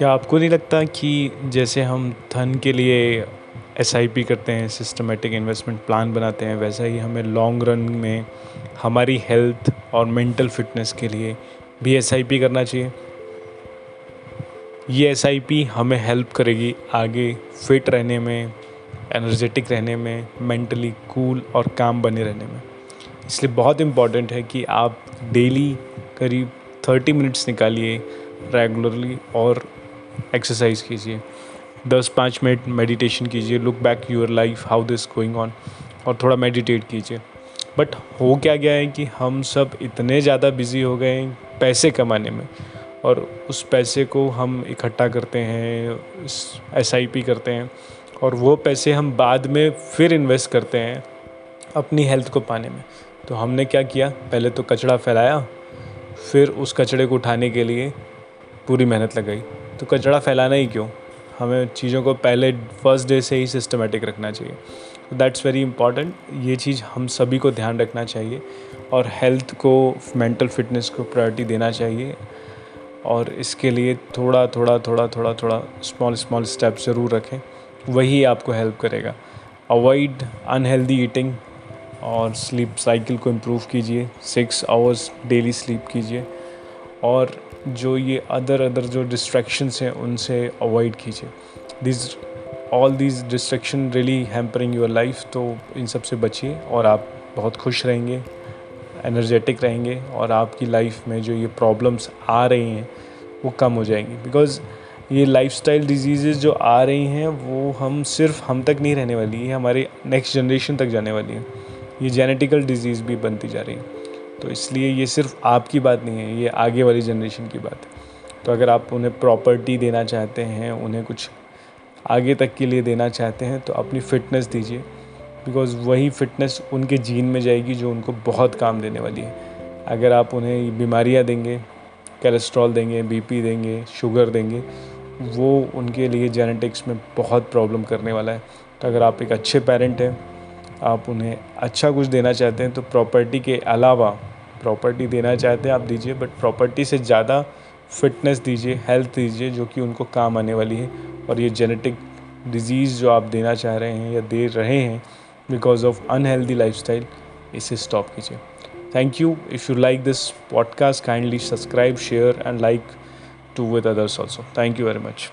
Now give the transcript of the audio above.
क्या आपको नहीं लगता कि जैसे हम धन के लिए एसआईपी करते हैं सिस्टमेटिक इन्वेस्टमेंट प्लान बनाते हैं, वैसा ही हमें लॉन्ग रन में हमारी हेल्थ और मेंटल फिटनेस के लिए भी एस करना चाहिए। ये एस हमें हेल्प करेगी आगे फिट रहने में एनर्जेटिक रहने में मेंटली कूल और काम बने रहने में। इसलिए बहुत इंपॉर्टेंट है कि आप डेली करीब थर्टी मिनट्स निकालिए रेगुलरली और एक्सरसाइज कीजिए। दस पाँच मिनट मेडिटेशन कीजिए। Look back your life how this going on और थोड़ा मेडिटेट कीजिए। बट हो क्या गया है कि हम सब इतने ज़्यादा बिज़ी हो गए हैं पैसे कमाने में, और उस पैसे को हम इकट्ठा करते हैं एस आई पी करते हैं, और वो पैसे हम बाद में फिर इन्वेस्ट करते हैं अपनी हेल्थ को पाने में। तो हमने क्या किया? पहले तो कचड़ा फैलाया, फिर उस कचड़े को उठाने के लिए पूरी मेहनत लगाई। तो कचड़ा फैलाना ही क्यों? हमें चीज़ों को पहले फ़र्स्ट डे से ही सिस्टमेटिक रखना चाहिए। दैट्स वेरी इंपॉर्टेंट ये चीज़ हम सभी को ध्यान रखना चाहिए और हेल्थ को मेंटल फिटनेस को प्रायोरिटी देना चाहिए और इसके लिए थोड़ा थोड़ा थोड़ा थोड़ा थोड़ा स्मॉल स्मॉल स्टेप ज़रूर रखें। वही आपको हेल्प करेगा। अवॉइड अनहेल्दी ईटिंग और स्लीप साइकिल को इम्प्रूव कीजिए। सिक्स आवर्स डेली स्लीप कीजिए। और जो ये अदर अदर जो डिस्ट्रैक्शंस हैं, उनसे अवॉइड कीजिए। This all these distraction really hampering your life तो इन सबसे बचिए और आप बहुत खुश रहेंगे एनर्जेटिक रहेंगे और आपकी लाइफ में जो ये प्रॉब्लम्स आ रही हैं, वो कम हो जाएँगी। बिकॉज़ ये लाइफस्टाइल डिज़ीज़ जो आ रही हैं, वो हम सिर्फ़ हम तक नहीं रहने वाली है हमारे नेक्स्ट जनरेशन तक जाने वाली है। ये जेनेटिकल डिज़ीज़ भी बनती जा रही है। तो इसलिए ये सिर्फ़ आपकी बात नहीं है, ये आगे वाली जनरेशन की बात है। तो अगर आप उन्हें प्रॉपर्टी देना चाहते हैं, उन्हें कुछ आगे तक के लिए देना चाहते हैं तो अपनी फ़िटनेस दीजिए। बिकॉज़ वही फ़िटनेस उनके जीन में जाएगी जो उनको बहुत काम देने वाली है। अगर आप उन्हें बीमारियाँ देंगे कोलेस्ट्रॉल देंगे बीपी देंगे शुगर देंगे, वो उनके लिए जेनेटिक्स में बहुत प्रॉब्लम करने वाला है। तो अगर आप एक अच्छे पेरेंट हैं, आप उन्हें अच्छा कुछ देना चाहते हैं तो प्रॉपर्टी के अलावा प्रॉपर्टी देना चाहते हैं, आप दीजिए बट प्रॉपर्टी से ज़्यादा फिटनेस दीजिए हेल्थ दीजिए, जो कि उनको काम आने वाली है। और ये जेनेटिक डिज़ीज़ जो आप देना चाह रहे हैं या दे रहे हैं because of unhealthy lifestyle इसे स्टॉप कीजिए। Thank you if you like this podcast kindly subscribe share and like to with others also thank you very much